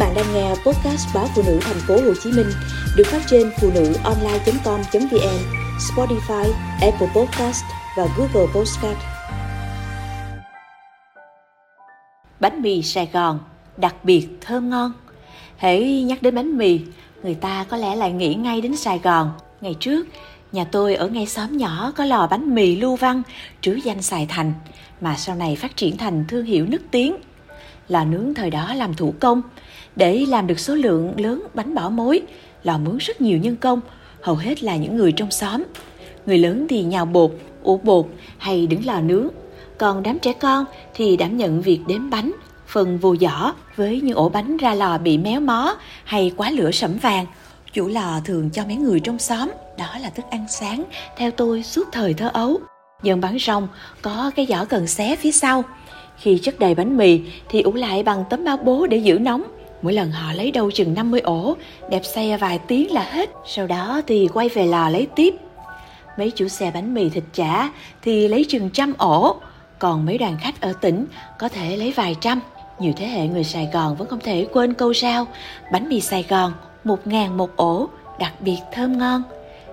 bạn đang nghe podcast báo phụ nữ thành phố Hồ Chí Minh được phát trên phụ nữ online.com.vn, Spotify, Apple Podcast và Google Podcast. Bánh mì Sài Gòn đặc biệt thơm ngon. Hãy nhắc đến bánh mì, người ta có lẽ lại nghĩ ngay đến Sài Gòn. Ngày trước, nhà tôi ở ngay xóm nhỏ có lò bánh mì Lưu Văn, trứ danh Sài Thành, mà sau này phát triển thành thương hiệu nức tiếng. Lò nướng thời đó làm thủ công, để làm được số lượng lớn bánh bỏ mối, lò mướn rất nhiều nhân công, hầu hết là những người trong xóm. Người lớn thì nhào bột, ủ bột hay đứng lò nướng, còn đám trẻ con thì đảm nhận việc đếm bánh, phần vô giỏ với những ổ bánh ra lò bị méo mó hay quá lửa sẫm vàng. Chủ lò thường cho mấy người trong xóm, đó là thức ăn sáng theo tôi suốt thời thơ ấu. Dần bán rong có cái giỏ cần xé phía sau. Khi chất đầy bánh mì thì ủ lại bằng tấm bao bố để giữ nóng Mỗi lần họ lấy đâu chừng 50 ổ, đẹp xe vài tiếng là hết. Sau đó thì quay về lò lấy tiếp. Mấy chủ xe bánh mì thịt chả thì lấy chừng trăm ổ, còn mấy đoàn khách ở tỉnh có thể lấy vài trăm. Nhiều thế hệ người Sài Gòn vẫn không thể quên câu sao bánh mì Sài Gòn một ngàn một ổ, đặc biệt thơm ngon.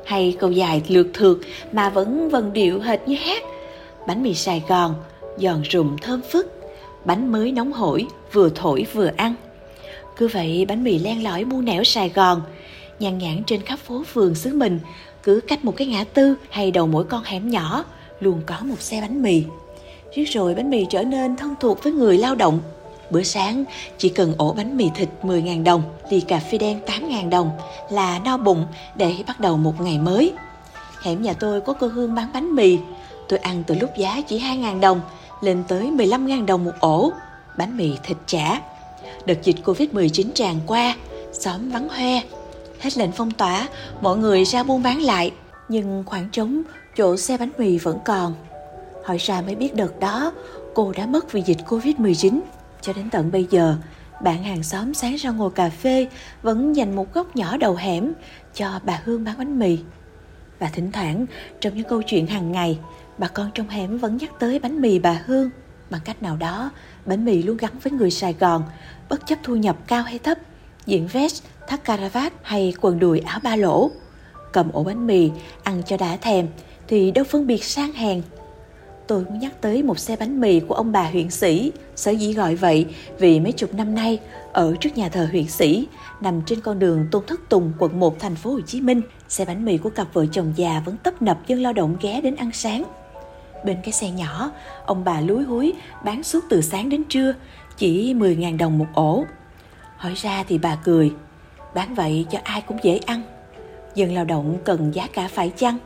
Hay câu dài lượt thượt mà vẫn vần điệu hệt như hát. Bánh mì Sài Gòn, giòn rụm thơm phức, bánh mới nóng hổi, vừa thổi vừa ăn. Cứ vậy bánh mì len lỏi mu nẻo Sài Gòn, nhàn nhãn trên khắp phố phường xứ mình, cứ cách một cái ngã tư hay đầu mỗi con hẻm nhỏ, luôn có một xe bánh mì. Riết rồi bánh mì trở nên thân thuộc với người lao động. Bữa sáng chỉ cần ổ bánh mì thịt 10.000 đồng, ly cà phê đen 8.000 đồng là no bụng để bắt đầu một ngày mới. Hẻm nhà tôi có cô Hương bán bánh mì. Tôi ăn từ lúc giá chỉ 2.000 đồng lên tới 15.000 đồng một ổ. Bánh mì thịt chả Đợt dịch Covid-19 tràn qua, xóm vắng hoe. Hết lệnh phong tỏa, mọi người ra buôn bán lại, nhưng khoảng trống chỗ xe bánh mì vẫn còn. Hỏi ra mới biết đợt đó cô đã mất vì dịch Covid-19. Cho đến tận bây giờ, bạn hàng xóm sáng ra ngồi cà phê vẫn dành một góc nhỏ đầu hẻm cho bà Hương bán bánh mì. Và thỉnh thoảng, trong những câu chuyện hàng ngày, bà con trong hẻm vẫn nhắc tới bánh mì bà Hương. Bằng cách nào đó, bánh mì luôn gắn với người Sài Gòn, bất chấp thu nhập cao hay thấp, diện vest, thắt caravat hay quần đùi áo ba lỗ. Cầm ổ bánh mì, ăn cho đã thèm, thì đâu phân biệt sang hèn. Tôi muốn nhắc tới một xe bánh mì của ông bà huyện sĩ, sở dĩ gọi vậy vì mấy chục năm nay, ở trước nhà thờ huyện sĩ, nằm trên con đường Tôn Thất Tùng, quận 1, thành phố Hồ Chí Minh, xe bánh mì của cặp vợ chồng già vẫn tấp nập dân lao động ghé đến ăn sáng. Bên cái xe nhỏ, ông bà lúi húi bán suốt từ sáng đến trưa, chỉ 10.000 đồng một ổ. Hỏi ra thì bà cười, bán vậy cho ai cũng dễ ăn. Dân lao động cần giá cả phải chăng?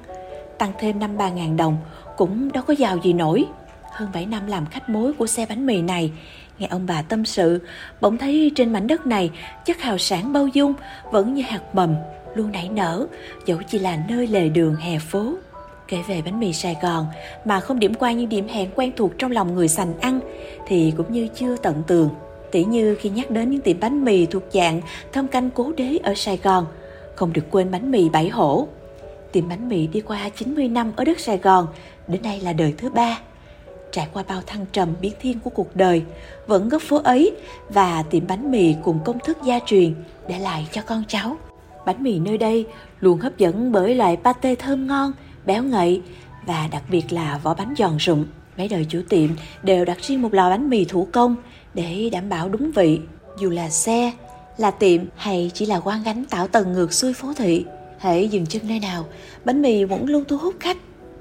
Tăng thêm 5-3 ngàn đồng cũng đâu có giàu gì nổi. Hơn 7 năm làm khách mối của xe bánh mì này, nghe ông bà tâm sự, bỗng thấy trên mảnh đất này chất hào sản bao dung vẫn như hạt mầm, luôn nảy nở, dẫu chỉ là nơi lề đường hè phố. Kể về bánh mì Sài Gòn mà không điểm qua những điểm hẹn quen thuộc trong lòng người sành ăn thì cũng như chưa tận tường. Tỉ như khi nhắc đến những tiệm bánh mì thuộc dạng thâm canh cố đế ở Sài Gòn, không được quên bánh mì Bảy Hổ. Tiệm bánh mì đi qua 90 năm ở đất Sài Gòn, đến nay là đời thứ ba. Trải qua bao thăng trầm biến thiên của cuộc đời, vẫn gốc phố ấy và tiệm bánh mì cùng công thức gia truyền để lại cho con cháu. Bánh mì nơi đây luôn hấp dẫn bởi loại pate thơm ngon, béo ngậy và đặc biệt là vỏ bánh giòn rụm. Mấy đời chủ tiệm đều đặt riêng một lò bánh mì thủ công để đảm bảo đúng vị, dù là xe, là tiệm hay chỉ là quan gánh tạo tầng ngược xuôi phố thị. Hãy dừng chân nơi nào, bánh mì vẫn luôn thu hút khách.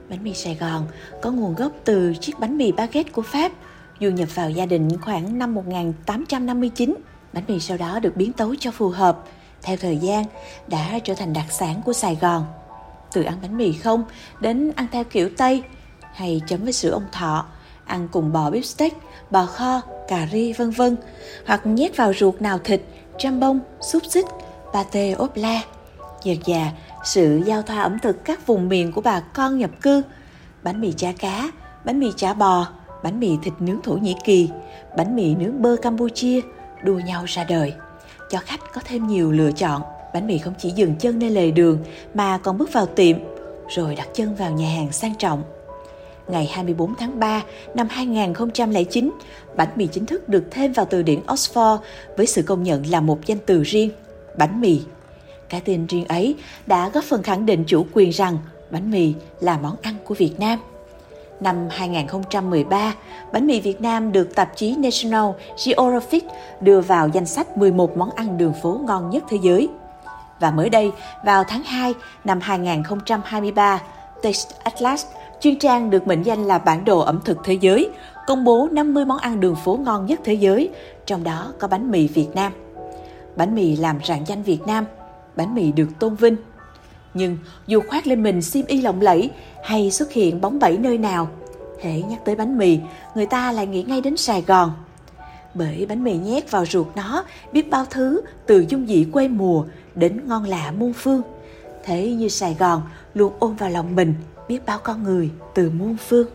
Bánh mì Sài Gòn có nguồn gốc từ chiếc bánh mì baguette của Pháp, du nhập vào gia đình khoảng năm 1859. Bánh mì sau đó được biến tấu cho phù hợp, theo thời gian đã trở thành đặc sản của Sài Gòn từ ăn bánh mì không đến ăn theo kiểu Tây hay chấm với sữa ông thọ, ăn cùng bò bít steak, bò kho, cà ri vân vân, hoặc nhét vào ruột nào thịt, trăm bông, xúc xích, pate ốp la. Dần dà, sự giao thoa ẩm thực các vùng miền của bà con nhập cư, bánh mì chả cá, bánh mì chả bò, bánh mì thịt nướng Thổ Nhĩ Kỳ, bánh mì nướng bơ Campuchia đua nhau ra đời, cho khách có thêm nhiều lựa chọn. Bánh mì không chỉ dừng chân nơi lề đường mà còn bước vào tiệm, rồi đặt chân vào nhà hàng sang trọng. ngày 24 tháng 3 năm 2009, bánh mì chính thức được thêm vào từ điển Oxford với sự công nhận là một danh từ riêng, bánh mì. Cái tên riêng ấy đã góp phần khẳng định chủ quyền rằng bánh mì là món ăn của Việt Nam. Năm 2013, bánh mì Việt Nam được tạp chí National Geographic đưa vào danh sách 11 món ăn đường phố ngon nhất thế giới. Và mới đây, vào tháng 2 năm 2023, Taste Atlas, chuyên trang được mệnh danh là bản đồ ẩm thực thế giới, công bố 50 món ăn đường phố ngon nhất thế giới, trong đó có bánh mì Việt Nam. Bánh mì làm rạng danh Việt Nam, bánh mì được tôn vinh. Nhưng dù khoác lên mình xiêm y lộng lẫy hay xuất hiện bóng bẩy nơi nào, hễ nhắc tới bánh mì, người ta lại nghĩ ngay đến Sài Gòn. Bởi bánh mì nhét vào ruột nó, biết bao thứ, từ dung dị quê mùa đến ngon lạ muôn phương. Thế như Sài Gòn luôn ôm vào lòng mình biết bao con người từ muôn phương.